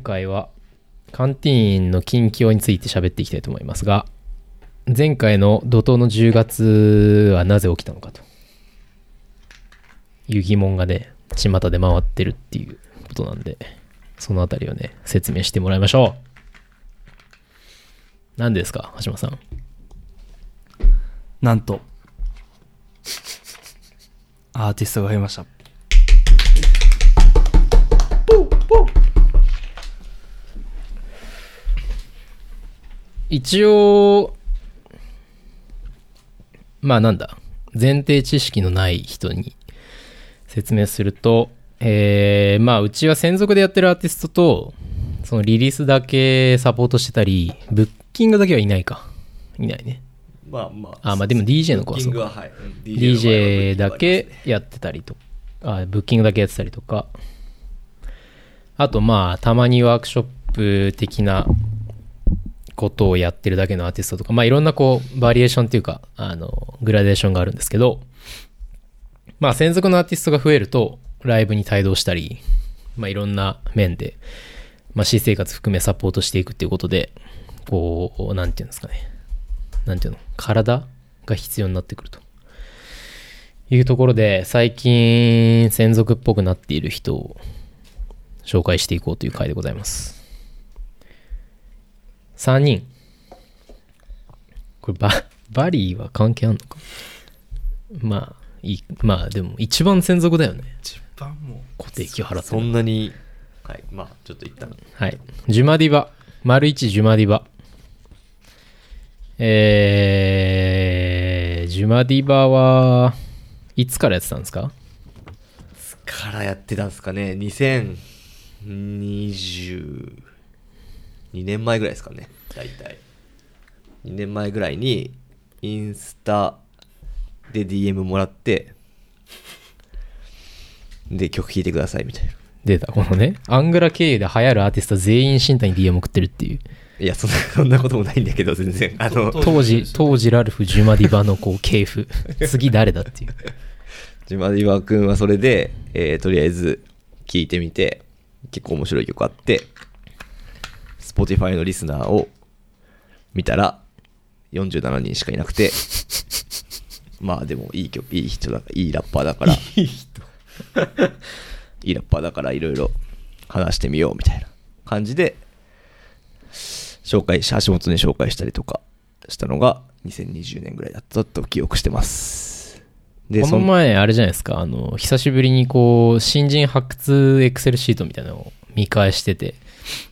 今回はカンティーンの近況について喋っていきたいと思いますが前回の怒涛の10月はなぜ起きたのかと。いう疑問がね巷で回ってるっていうことなんでそのあたりをね説明してもらいましょう。何ですか橋本さん。なんと。アーティストが増えました。一応まあなんだ前提知識のない人に説明するとえー、まあうちは専属でやってるアーティストとそのリリースだけサポートしてたりブッキングだけはいないか。いないね。まあまあ。あまあでも DJ の子はそうか。ははい。うん DJ だけやってたりとあブッキングだけやってたりとか。あとまあたまにワークショップ的なことをやってるだけのアーティストとかまあいろんなこうバリエーションっていうかあのグラデーションがあるんですけどまあ専属のアーティストが増えるとライブに帯同したりまあいろんな面でまあ私生活含めサポートしていくっていうことでこうなんていうんですかね。なんていうの？体が必要になってくると。いうところで最近専属っぽくなっている人を紹介していこうという回でございます。3人。これババリーは関係あんのか？まあいいまあでも一番専属だよね。一番も固定費を払ってそるんなにはいまあちょっと一旦。はい。ジュマディバ。丸一ジュマディバ。えー、ジュマディバはいつからやってたんですか？からやってたんですかね2022年前ぐらいですかね大体2年前ぐらいにインスタで DM もらってで曲弾いてくださいみたいな出た。このね、アングラ経由で流行るアーティスト全員身体に DM 送ってるっていう。いやそんな そんなこともないんだけど全然あの当時、当時ラルフ・ジュマディバのこう系譜。次誰だっていう。ジマディバ君はそれで、えーとりあえず聴いてみて結構面白い曲あって Spotify のリスナーを見たら47人しかいなくて まあでもいい曲いい人だいいラッパーだからいい人。いいラッパーだからいろいろ話してみようみたいな感じで紹介し橋本に紹介したりとかしたのが2020年ぐらいだったと記憶してます。でこそんの前、あれじゃないですか、あの、久しぶりにこう、新人発掘エクセルシートみたいなのを見返してて、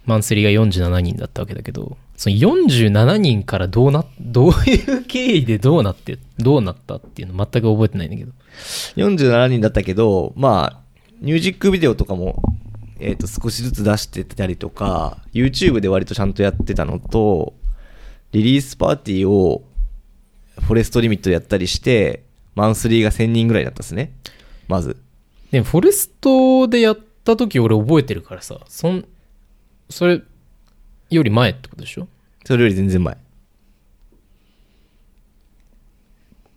マンスリーが47人だったわけだけど、その47人からどうな、どういう経緯でどうなって、どうなったっていうの全く覚えてないんだけど。47人だったけど、まあ、ミュージックビデオとかも、えっ、と、少しずつ出してたりとか、YouTube で割とちゃんとやってたのと、リリースパーティーを、フォレストリミットでやったりして、マンスリーが1000人ぐらいだったんですね。まず。でも、フォレストでやった時俺覚えてるからさ、そん、それより前ってことでしょ？それより全然前。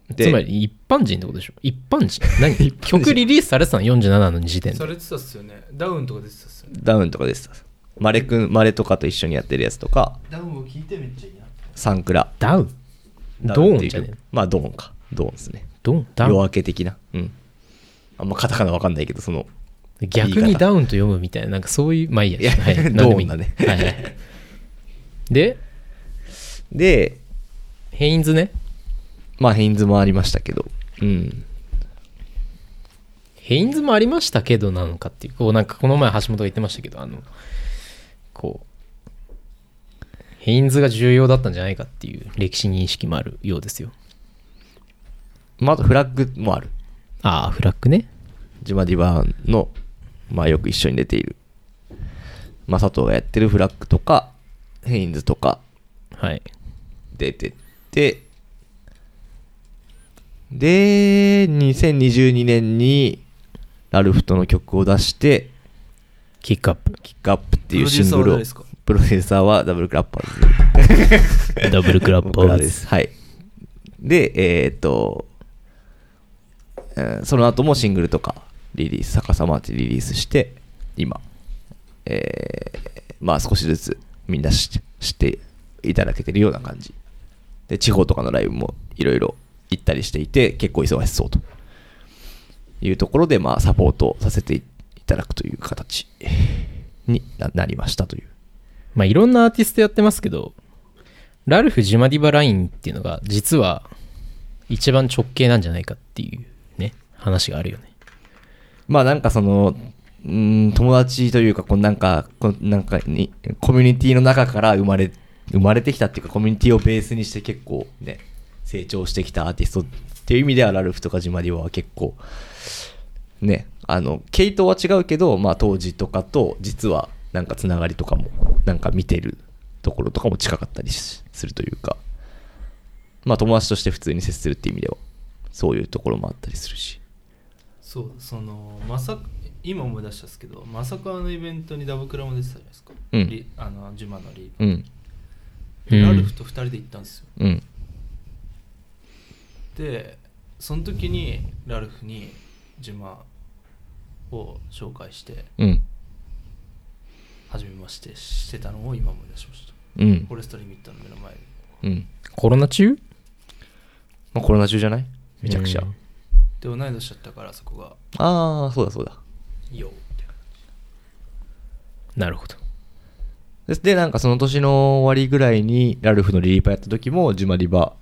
でつまり一般人ってことでしょ？一般人？何？曲リリースされてたの？47の時点で。されてたっすよね。ダウンとか出てたっすよね。ダウンとかです。マレくん、マレとかと一緒にやってるやつとか、ダウンを聞いてめっちゃいいなサンクラ。ダウン？ダドウンっていう曲ーンじゃねえまあ、ドーンか。ドーンですね。ドン？ダウン？夜明け的な。うん。あんまカタカナわかんないけど、その、逆にダウンと読むみたいな、なんかそういう、まあいいや。はい、なねはいはい。で、で、ヘインズね。まあ、ヘインズもありましたけど、うん。ヘインズもありましたけどなのかっていう、こうなんかこの前橋本が言ってましたけど、あの、こう、ヘインズが重要だったんじゃないかっていう歴史認識もあるようですよ。まあ、あとフラッグもある。ああ、フラッグね。ジマディバーンの、まあ、よく一緒に出ている、まあ、佐藤がやってるフラッグとか、ヘインズとかはい。出てって、で、2022年に、ラルフとの曲を出して、キックアップ。キックアップっていうシングルを、プロデューサーはダブルクラッパーズ。ダブルクラッパ僕らーズ。です。はい。で、えーっと、えーその後もシングルとかリリース、逆さまってリリースして、今、えーまあ少しずつみんな知っていただけてるような感じ。で地方とかのライブもいろいろ行ったりしていて結構忙しそうというところでまあサポートさせていただくという形にななりましたという。まあいろんなアーティストやってますけど、ラルフ・ジマディバラインっていうのが実は一番直系なんじゃないかっていうね、話があるよね。まあなんかその、うん、友達というか、こうなんか、こなんかに、コミュニティの中から生まれ、生まれてきたっていうか、コミュニティをベースにして結構ね、成長してきたアーティストっていう意味では、ラルフとかジマディオは結構、ね、あの、系統は違うけど、まあ当時とかと、実はなんかつながりとかも、なんか見てるところとかも近かったりするというか、まあ友達として普通に接するっていう意味では、そういうところもあったりするし。そうそのまさか今思い出したんですけどまさかあのイベントにダブクラも出てたじゃないですか、うん。リあのジュマのリうん、うん。ラルフと2人で行ったんですよ。うん、でその時にラルフにジュマを紹介してうん、初めましてしてたのを今思い出しました。うん。フォレストリミットの目の前で。うん。コロナ中？まあ、コロナ中じゃない？めちゃくちゃ。うんで同い年だったからそこがああ、そうだそうだ。「いいよ」みたいななるほど。でで、なんかその年の終わりぐらいに、ラルフのリリーパやった時も、ジュマリバ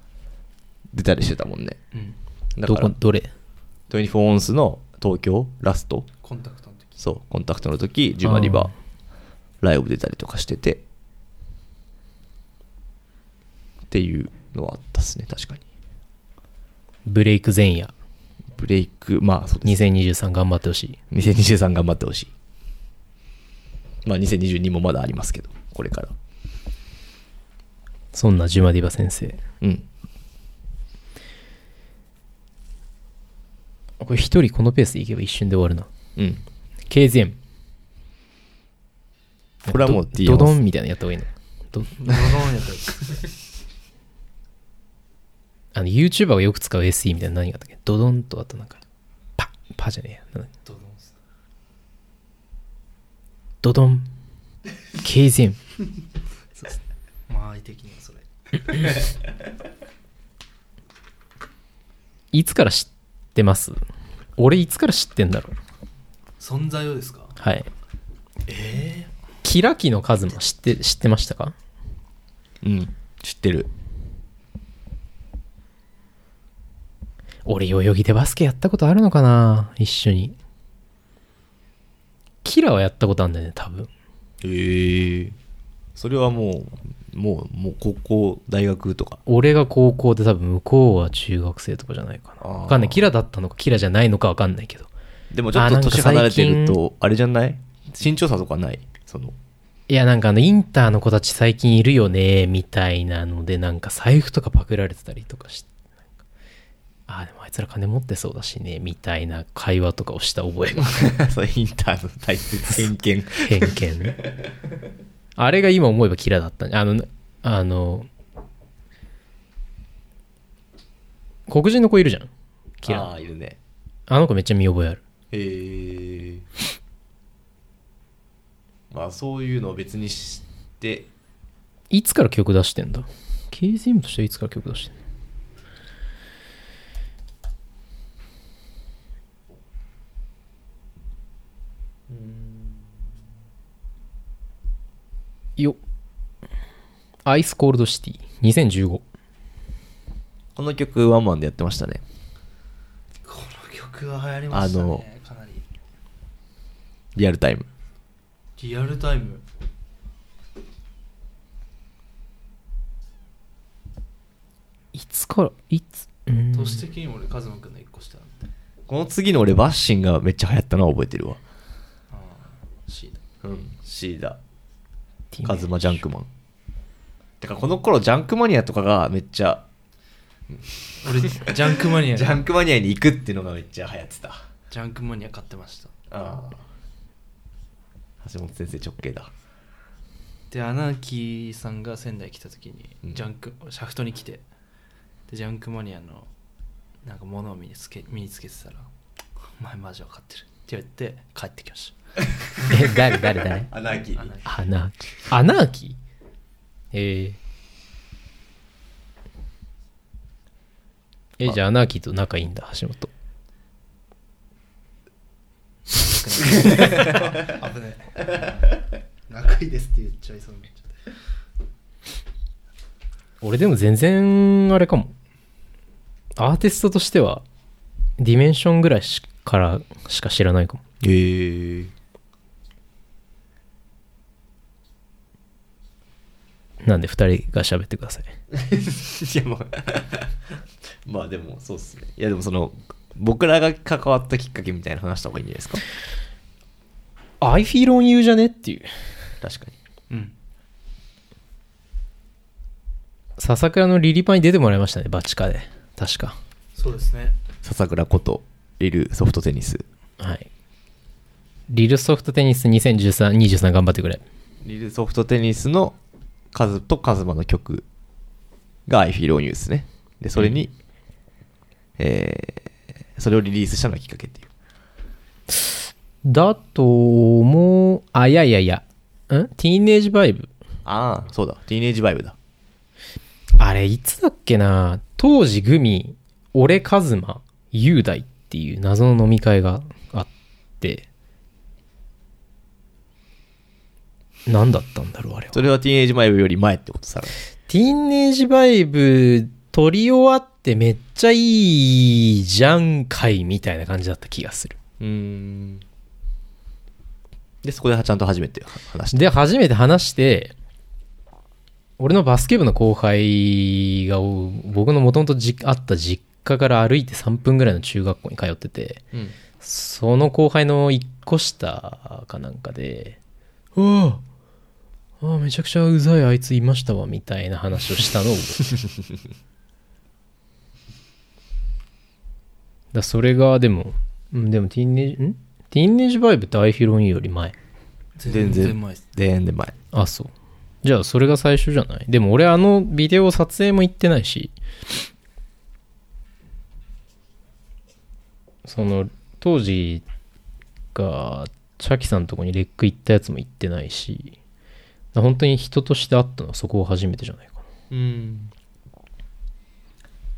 出たりしてたもんね。うんだから、どこ、どれ？24オンスの東京ラスト、コンタクトの時そう、コンタクトの時、ジュマリバライブ出たりとかしてて、っていうのはあったっすね、確かに。ブレイク前夜。ブレイク、まあそうです。2023頑張ってほしい。2023頑張ってほしい。まあ2022もまだありますけど、これから。そんなジュマディバ先生。うん。これ一人このペースでいけば一瞬で終わるな。うん。KZM。これはもうド D ドドンみたいなのやった方がいいの？ドドドンやったらあの YouTuber がよく使う SE みたいなの何があったっけ？ドドンとあとなんか、パパじゃねえや。なんだドドンっすドドン。KZM。間合い的にはそれ いつから知ってます？俺いつから知ってんだろう？存在をですか？はい。ええキラキの数も知って、知ってましたか？うん。知ってる。俺代々木でバスケやったことあるのかな？一緒に。キラはやったことあるんだよね、多分。へえ。それはもう、もう、もう高校、大学とか。俺が高校で多分向こうは中学生とかじゃないかな。わかんない。キラだったのかキラじゃないのかわかんないけど。でもちょっと年離れてる最と、あれじゃない？身長差とかない？その。いや、なんかあの、インターの子たち最近いるよね、みたいなので、なんか財布とかパクられてたりとかして。ああ、でもあいつら金持ってそうだしね、みたいな会話とかをした覚えが。そうインターの大切偏見。偏見ね。あれが今思えばキラだったね。あの、あの、黒人の子いるじゃん。キラ。ああ、いるね。あの子めっちゃ見覚えある。へえ。まあそういうのを別に知って、いつから曲出してんだ ?KZM としてはいつから曲出してんの？よアイスコールドシティ2015この曲ワンマンでやってましたね。この曲は流行りましたあのねかなりリアルタイム。リアルタイムいつからいつ？年的にも俺カズマくんの1個下なんでこの次の俺バッシンがめっちゃ流行ったのは覚えてるわ。ああ C だうん。シーダ。ティーンカズマジャンクマン。てかこの頃ジャンクマニアとかがめっちゃ、俺ジャンクマニア ジャンクマニアに行くっていうのがめっちゃ流行ってた。あジャンクマニア買ってましたあ。橋本先生直系だ。でアナーキーさんが仙台来た時に、うんジャンクシャフトに来てでジャンクマニアのなんか物を身につけ身につけてたら「お前マジ分かってる」って言って帰ってきましえ誰誰誰？アナーキた。ー。アナーキー。アナーキー？えー、えじゃあアナーキーと仲いいんだ橋本。危ねえ。仲いいですって言っちゃいそうになっちゃっ俺でも全然あれかも。アーティストとしてはディメンションぐらいしからしか知らないかも。へえなんで2人が喋ってください。いやまあ まあでもそうっすね。いやでもその僕らが関わったきっかけみたいな話した方がいいんじゃないですか？I feel on you じゃね？っていう。確かに。た。うん。笹倉のリリパンに出てもらいましたねバチカで。確か。そうですね。笹倉ことリルソフトテニス。はい。リルソフトテニス201323頑張ってくれ。リルソフトテニスのカズとカズマの曲が I Feel On You ですね。でそれに、えーそれをリリースしたのがきっかけっていう。だと思う。あいやいやいや。ん？ティーンエイジバイブああそうだ。ティーネージバイブだ。あれいつだっけな？当時グミ俺カズマ雄大っていう謎の飲み会があって何だったんだろうあれは。それはティーネージバイブより前ってことさティーンエイジバイブ撮り終わってめっちゃいいじゃんかいみたいな感じだった気がする。うーん。でそこでちゃんと初めて話してで初めて話して俺のバスケ部の後輩がお僕のもともとあった実家から歩いて3分ぐらいの中学校に通っててうん。その後輩の1個下かなんかで「ああああめちゃくちゃうざいあいついましたわ」みたいな話をしたの だそれがでもうんでもティーンネージん？ティーンネージバイブってアインより前。全然前。全然前。あそう。じゃあそれが最初じゃない？でも俺あのビデオ撮影も行ってないし。その当時がチャキさんのとこにレック行ったやつも行ってないし本当に人として会ったのはそこが初めてじゃないかなうん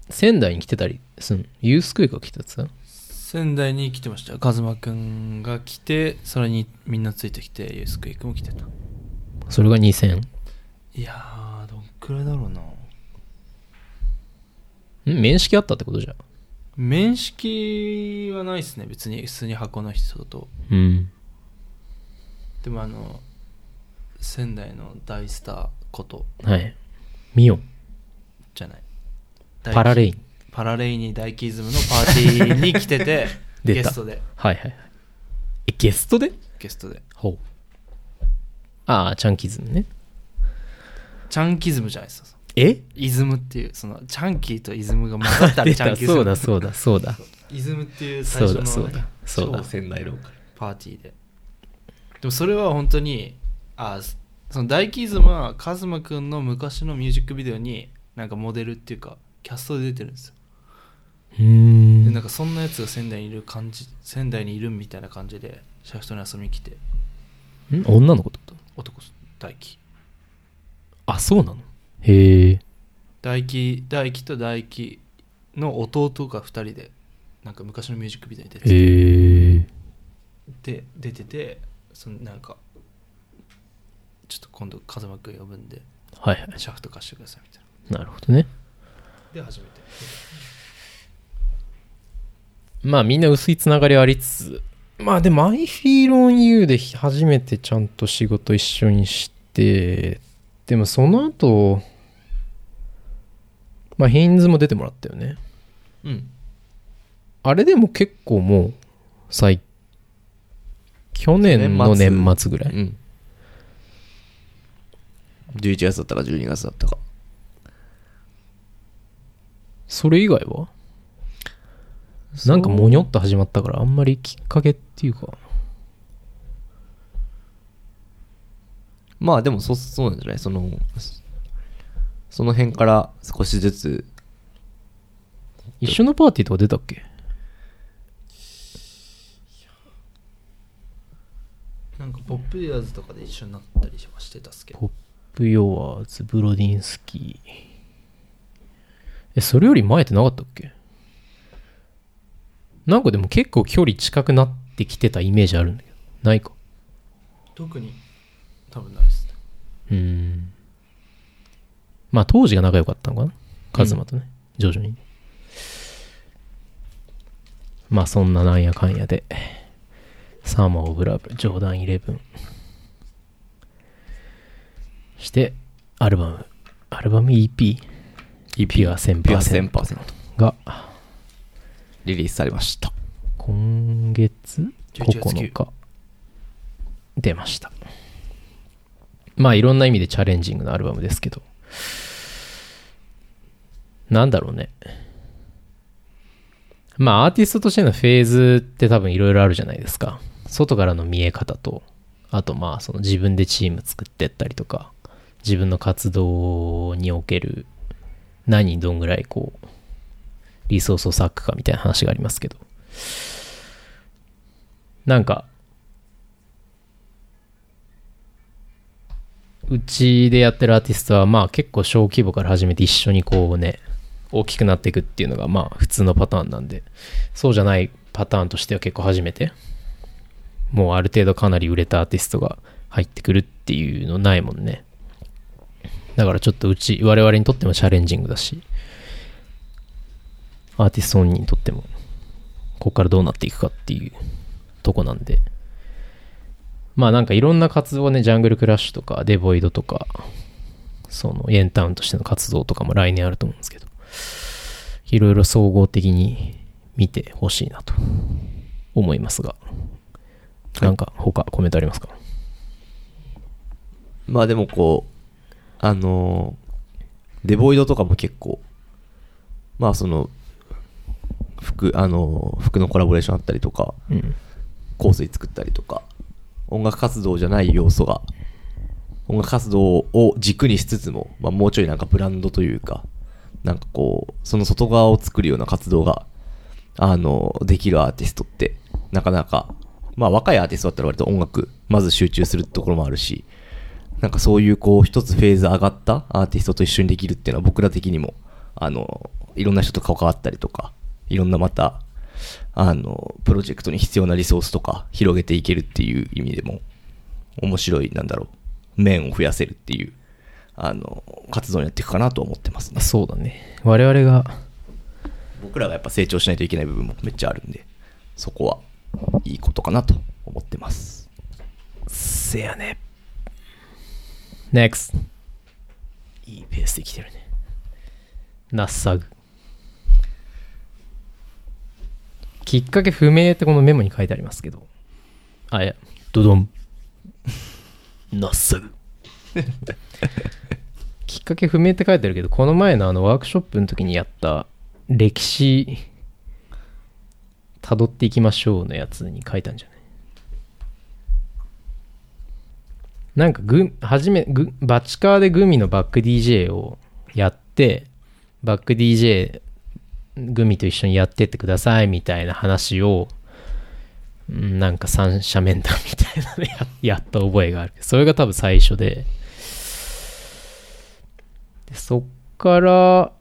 仙台に来てたりすんユースクエイクが来てた仙台に来てました。カズマくんが来て、それにみんなついてきて、ユースクイックも来てた。それが2000いやー、どんくらいだろうな。ん？面識あったってことじゃん？面識はないっすね、別に。普通に箱の人と。うんでもあの、仙台の大スターことはい。ミオ。ンじゃない。パラレイ。ンパラレイに大キズムのパーティーに来てて、ゲストで。はいはいはい。えゲストで？ゲストで。ほう。ああチャンキズムね。チャンキズムじゃないですか。え？イズムっていう、その、チャンキーとイズムが混ざった チャンキズム。そうだそうだそうだ。イズムっていう最そう初の、ね、だそうだ。そうだ。超仙台ローカルパーティーで。でもそれは本当に、あ、その大キズムはカズマくんの昔のミュージックビデオになんかモデルっていうか、キャストで出てるんですよ。うーん。でなんかそんなやつが仙台にいる感じ、仙台にいるみたいな感じで、シャフトに遊びに来て、ん？女の子ってこと？男、大輝。あそうなの？へえ。大輝、大輝と大輝の弟が2人で、なんか昔のミュージックビデオに出てて、で出てて、そのなんか、ちょっと今度風間くん呼ぶんで、はいはい。シャフト貸してくださいみたいな。なるほどね。で、初めて。まあみんな薄いつながりはありつつ。まあでも I feel on you で初めてちゃんと仕事一緒にしてでもその後まあヒンズも出てもらったよね。うん。あれでも結構もう最去年の年末ぐらい。うん11月だったか12月だったか。それ以外は？なんかもにょっと始まったからあんまりきっかけっていうか。まあでもそそうなんじゃない？そのその辺から少しずつ。一緒のパーティーとか出たっけ？なんかポップディアーズとかで一緒になったりはしてたっすけど。ポップヨワーズ、ブロディンスキー。え、それより前ってなかったっけ？なんかでも結構距離近くなってきてたイメージあるんだけど。ないか。特に多分ないっすねうーん。まあ当時が仲良かったのかな？カズマとね、徐々に。まあそんななんやかんやで、サーマーオブラブ、ジョーダン11。して、アルバム、アルバム EP、EP は1000%ピュア1000%がリリースされました。今月11月9日出ました。まあいろんな意味でチャレンジングなアルバムですけど。なんだろうね。まあアーティストとしてのフェーズって多分いろいろあるじゃないですか。外からの見え方とあとまあその自分でチーム作ってったりとか自分の活動における何にどんぐらいこうリソースを割くかみたいな話がありますけど。なんかうちでやってるアーティストはまあ結構小規模から始めて一緒にこうね大きくなっていくっていうのがまあ普通のパターンなんで。そうじゃないパターンとしては結構初めてもうある程度かなり売れたアーティストが入ってくるっていうのないもんね。だからちょっとうち我々にとってもチャレンジングだしアーティスト本人にとってもここからどうなっていくかっていうとこなんで。まあなんかいろんな活動ねジャングルクラッシュとかデボイドとかそのエンタウンとしての活動とかも来年あると思うんですけどいろいろ総合的に見てほしいなと思いますがなんか他コメントありますか？まあでもこうあのーデボイドとかも結構まあその服あのー服のコラボレーションあったりとかうん。香水作ったりとか音楽活動じゃない要素が音楽活動を軸にしつつも、まあ、もうちょいなんかブランドというかなんかこうその外側を作るような活動があのできるアーティストってなかなかまあ若いアーティストだったら割と音楽まず集中するところもあるしなんかそういうこう一つフェーズ上がったアーティストと一緒にできるっていうのは僕ら的にもあのいろんな人と関わったりとかいろんなまたあのプロジェクトに必要なリソースとか広げていけるっていう意味でも面白いなんだろう面を増やせるっていうあの活動にやっていくかなと思ってますね。そうだね。我々が僕らがやっぱ成長しないといけない部分もめっちゃあるんでそこはいいことかなと思ってます。せやね NEXT. いいペースで来てるね。ナッサグ。きっかけ不明ってこのメモに書いてありますけど。あいや。ドドン。ナッサグ。きっかけ不明って書いてあるけどこの前のあのワークショップの時にやった歴史辿っていきましょうのやつに書いたんじゃなんかグ、初め、グバチカーでグミのバック DJ をやって、バック DJ グミと一緒にやってってくださいみたいな話を、なんか三者面談みたいなのややった覚えがある。それが多分最初で、でそっから、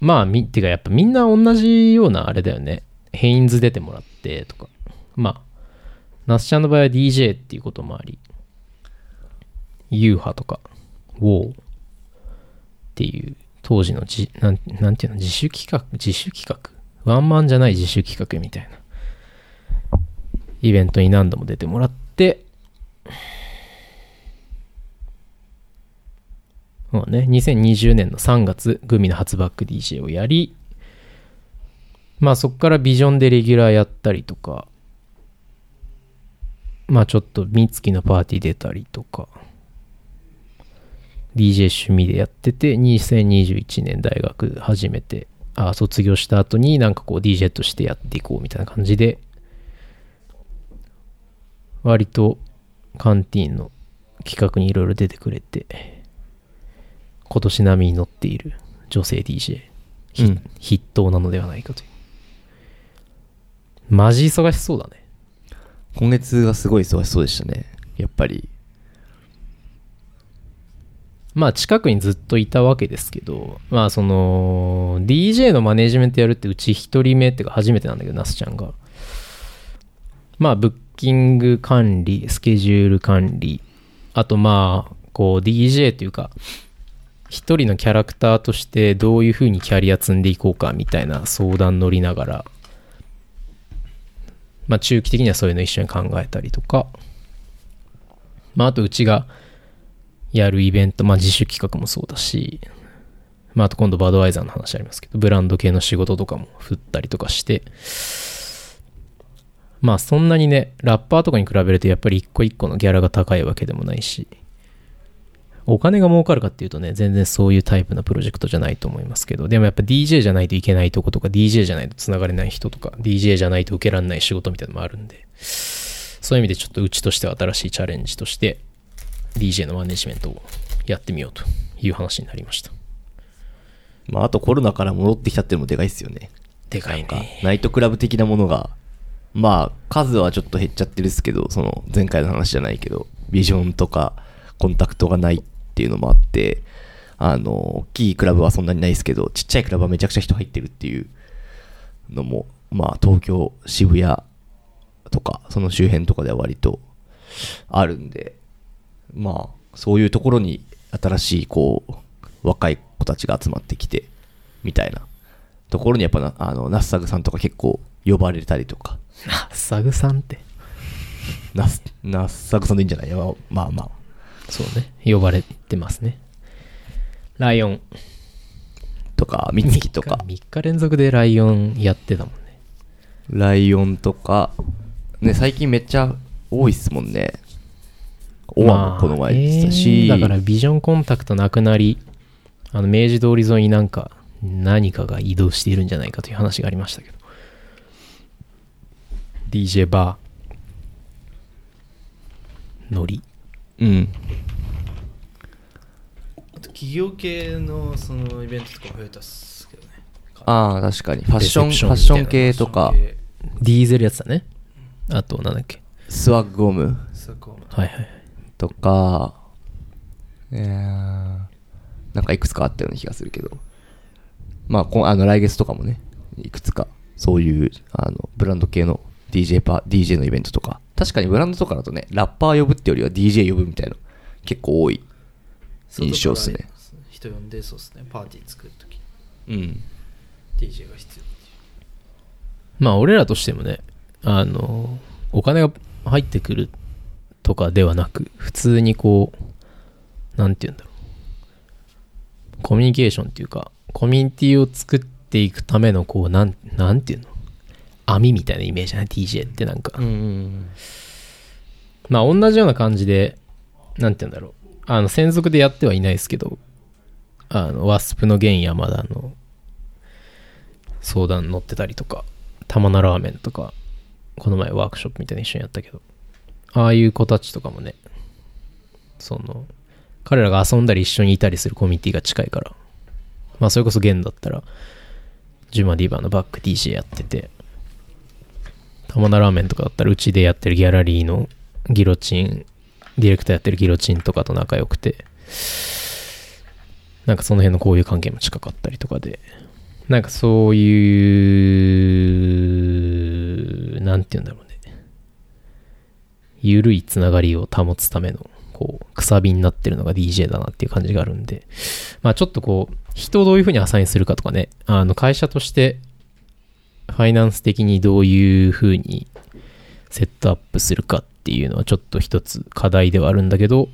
まあ、み、ってかやっぱみんな同じようなあれだよね。ヘインズ出てもらってとか。まあ、ナスちゃんの場合は DJ っていうこともあり、ユーハとか、ウォーっていう当時のじなんなんていうの自主企画自主企画？ワンマンじゃない自主企画みたいな。イベントに何度も出てもらって。もうね2020年の3月グミの初バック DJ をやりまあそこからビジョンでレギュラーやったりとか。まあちょっと三月のパーティー出たりとか。DJ 趣味でやってて2021年大学始めてあ卒業した後になんかこう DJ としてやっていこうみたいな感じで割とカンティーンの企画にいろいろ出てくれて今年並みに乗っている女性 DJ ひうん筆頭なのではないかというマジ忙しそうだね今月がすごい忙しそうでしたね。やっぱり。まあ近くにずっといたわけですけど、まあその DJ のマネジメントやるってうち一人目っていうか初めてなんだけど、ナスちゃんが。まあブッキング管理、スケジュール管理、あとまあこう DJ というか、一人のキャラクターとしてどういう風にキャリア積んでいこうかみたいな相談乗りながら、まあ中期的にはそういうの一緒に考えたりとか、まああとうちがやるイベント、まあ自主企画もそうだし、まああと今度バドワイザーの話ありますけど、ブランド系の仕事とかも振ったりとかして、まあそんなにね、ラッパーとかに比べるとやっぱり一個一個のギャラが高いわけでもないし、お金が儲かるかっていうとね、全然そういうタイプのプロジェクトじゃないと思いますけど、でもやっぱ DJ じゃないといけないとことか、DJ じゃないと繋がれない人とか、DJ じゃないと受けられない仕事みたいなのもあるんで、そういう意味でちょっとうちとしては新しいチャレンジとして、DJ のマネジメントをやってみようという話になりました。まあ、あとコロナから戻ってきたっていうのもでかいですよね。でかいなんかね。ナイトクラブ的なものが、まあ、数はちょっと減っちゃってるですけど、その前回の話じゃないけど、ビジョンとかコンタクトがないっていうのもあって、あの、大きいクラブはそんなにないですけど、ちっちゃいクラブはめちゃくちゃ人入ってるっていうのも、まあ、東京、渋谷とか、その周辺とかでは割とあるんで、まあ、そういうところに新しい、こう、若い子たちが集まってきて、みたいなところにやっぱな、あの、ナッサグさんとか結構呼ばれたりとか、サグさんって。ナス、ナッサグさんでいいんじゃない？まあまあまあ。そうね。呼ばれてますね。ライオン。とか、ミツキとか、3日連続でライオンやってたもんね。ライオンとか、ね、最近めっちゃ多いっすもんね。オアもこの前でしたし、まあえーだからビジョンコンタクトなくなり、あの明治通り沿いになんか何かが移動しているんじゃないかという話がありましたけど。DJ バー。ノリ。うん。あと企業系のそのイベントとか増えたっすけどねああ、確かに。ファッション、ファッション系とかディーゼルやつだね。あと、なんだっけ。スワッグオムはいはい。とか、えー、なんかいくつかあったような気がするけど、まあ、こあの来月とかもね、いくつか、そういう、あの、ブランド系の DJ パ、DJ のイベントとか、確かにブランドとかだとね、ラッパー呼ぶってよりは DJ 呼ぶみたいな、結構多い印象っすね。人呼んでそうっすね。パーティー作るときうん。DJ が必要まあ俺らとしてもね、あの、お金が入ってくるとかではなく、普通にこう、なんて言うんだろう。コミュニケーションっていうか、コミュニティを作っていくための、こう、なん、なんていうの？網みたいなイメージじゃない ?DJ ってなんか。うん。まあ同じような感じで、なんて言うんだろう。あの、専属でやってはいないですけど、あの、ワスプの玄山田の相談乗ってたりとか、玉名ラーメンとか、この前ワークショップみたいなの一緒にやったけど、ああいう子たちとかもね、その、彼らが遊んだり一緒にいたりするコミュニティが近いから、まあそれこそゲンだったら、ジュマディバのバック DJ やってて、玉名ラーメンとかだったらうちでやってるギャラリーのギロチン、ディレクターやってるギロチンとかと仲良くて、なんかその辺の交友関係も近かったりとかで、なんかそういう、なんて言うんだろう。ゆるいつながりを保つための、こう、くさびになってるのが DJ だなっていう感じがあるんで、まあちょっとこう、人をどういうふうにアサインするかとかね、あの、会社として、ファイナンス的にどういうふうにセットアップするかっていうのはちょっと一つ課題ではあるんだけど、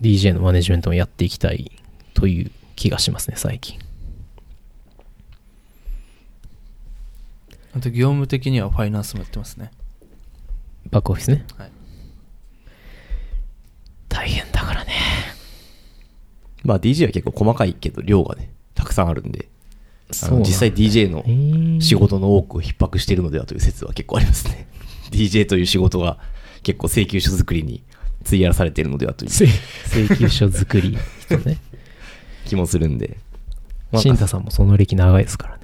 DJ のマネジメントもやっていきたいという気がしますね、最近。あと業務的にはファイナンスもやってますねバックオフィスね。はい大変だからね。まあ DJ は結構細かいけど量がね、たくさんあるんで、あの実際 DJ のの仕事の多くを逼迫しているのではという説は結構ありますね。DJ という仕事が結構請求書作りに費やされているのではという請請求書作り 人ね。気もするんで。まあ新太さんもその歴長いですからね。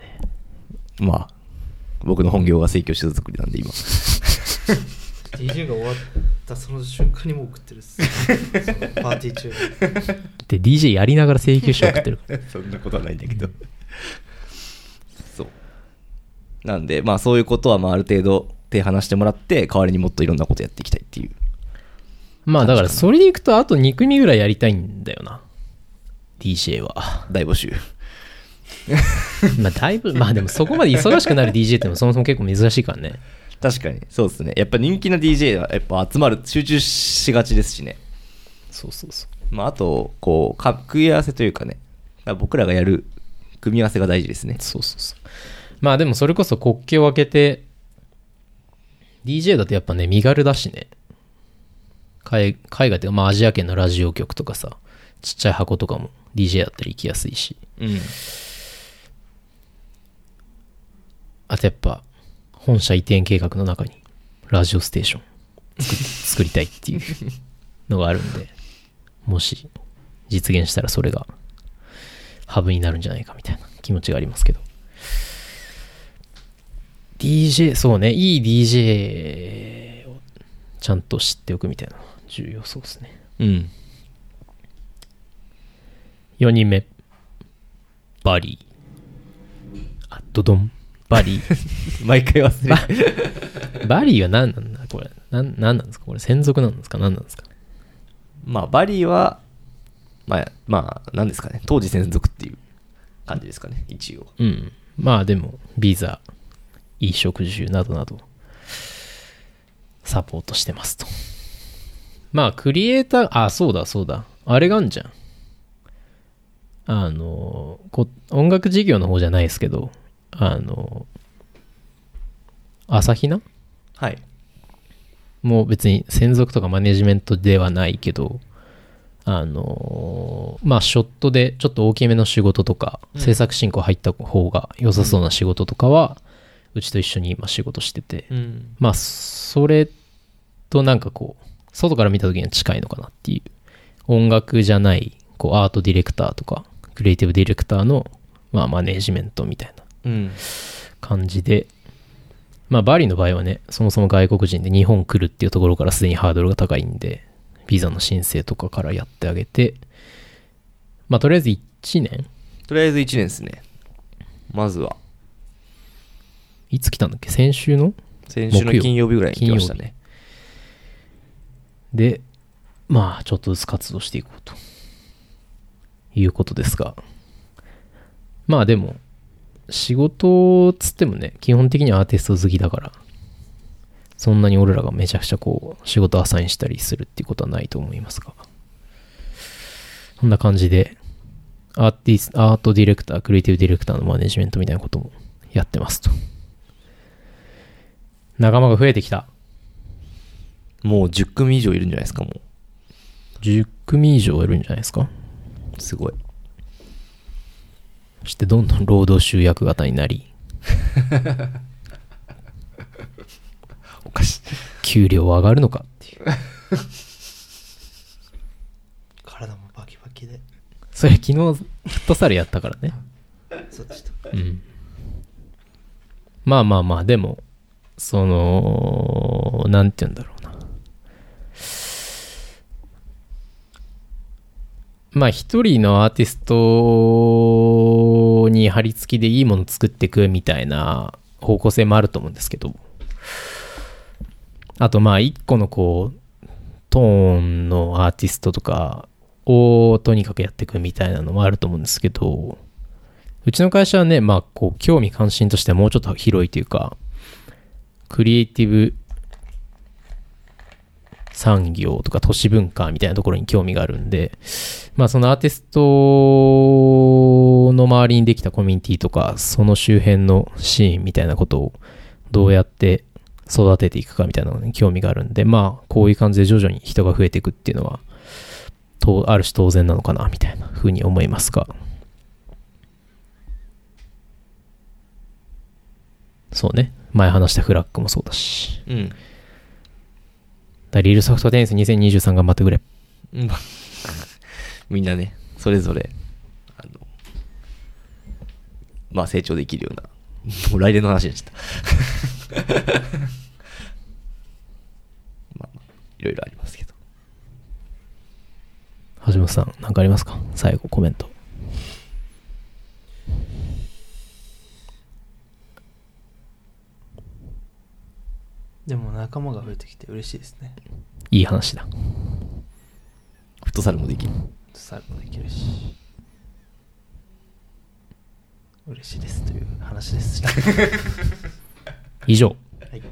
まあ、僕の本業が請求書作りなんで今。DJ が終わったその瞬間にもう送ってるっす。パーティー中に。で DJ やりながら請求書送ってる。そんなことはないんだけど。そう。なんでまあそういうことはまあある程度手離してもらって代わりにもっといろんなことやっていきたいっていう。まあだからそれでいくとあと2組ぐらいやりたいんだよな。DJ は。大募集。まあだいぶまあでもそこまで忙しくなる DJ ってのもそもそも結構珍しいからね確かに。そうですね。やっぱ人気な DJ はやっぱ集まる集中しがちですしね。そうそうそう。まああとこうか組み合わせというかね。僕らがやる組み合わせが大事ですね。そうそうそう。まあでもそれこそ国旗を開けて DJ だとやっぱね身軽だしね。海海外ってまあアジア圏のラジオ局とかさちっちゃい箱とかも DJ だったら行きやすいし。うん。あとやっぱ本社移転計画の中にラジオステーション作作りたいっていうのがあるんでもし実現したらそれがハブになるんじゃないかみたいな気持ちがありますけど。DJ そうねいい DJ をちゃんと知っておくみたいな重要そうですね。うん。4人目。バリー。あドドンバリー 毎回忘れるバリーは何なんだこれ。なん、何なんですか？これ専属なんですか？何なんですか？まあバリーはまあまあ何ですかね？当時専属っていう感じですかね一応うん。まあでも、ビザ、衣食住などなど、サポートしてますと。まあ、クリエイター、あ、そうだそうだ。あれがあんじゃん。あの、こ音楽事業の方じゃないですけど、あの、朝比奈？はい。もう別に専属とかマネジメントではないけど、あのーまあ、ショットでちょっと大きめの仕事とか、制作進行入った方が良さそうな仕事とかは、うちと一緒に今仕事してて、うん。まあ、それとなんかこう、外から見た時には近いのかなっていう。音楽じゃない、こう、アートディレクターとか、クリエイティブディレクターの、まあ、マネジメントみたいな。うん感じで、まあ、バリの場合はね、そもそも外国人で日本来るっていうところからすでにハードルが高いんで、ビザの申請とかからやってあげて、まあ、とりあえず1年。とりあえず1年ですね。まずは。いつ来たんだっけ？先週の？先週の金曜日ぐらいに来ましたね。で、まあ、ちょっとずつ活動していこうということですが、まあでも、仕事つってもね、基本的にはアーティスト好きだから、そんなに俺らがめちゃくちゃこう、仕事アサインしたりするっていうことはないと思いますが、そんな感じで、アーティスアートディレクター、クリエイティブディレクターのマネジメントみたいなこともやってますと。仲間が増えてきた。もう10組以上いるんじゃないですかも10組以上いるんじゃないですか？うすごいそしてどんどん労働集約型になり、おかしい給料は上がるのかっていう。体もバキバキでそれ昨日フットサルやったからね。そうでしたうん。まあまあまあ、でも、その、なんて言うんだろうまあ一人のアーティストに貼り付きでいいもの作っていくみたいな方向性もあると思うんですけど、あとまあ一個のこう、トーンのアーティストとかをとにかくやっていくみたいなのもあると思うんですけど、うちの会社はね、まあこう興味関心としてはもうちょっと広いというか、クリエイティブ産業とか都市文化みたいなところに興味があるんで、まあそのアーティストの周りにできたコミュニティとか、その周辺のシーンみたいなことをどうやって育てていくかみたいなのに興味があるんで、まあこういう感じで徐々に人が増えていくっていうのは、とある種当然なのかなみたいな風に思いますが、そうね。前話したフラッグもそうだし。うんだリールソフトテニス2023頑張ってくれ。みんなね、それぞれ、あの、まあ成長できるような、もう来年の話でした。まあ、いろいろありますけど。橋本さん、何かありますか？最後コメント。仲間が増えてきて嬉しいですねいい話だ。フットサルもできる。サルもできるし嬉しいですという話です 以上。はい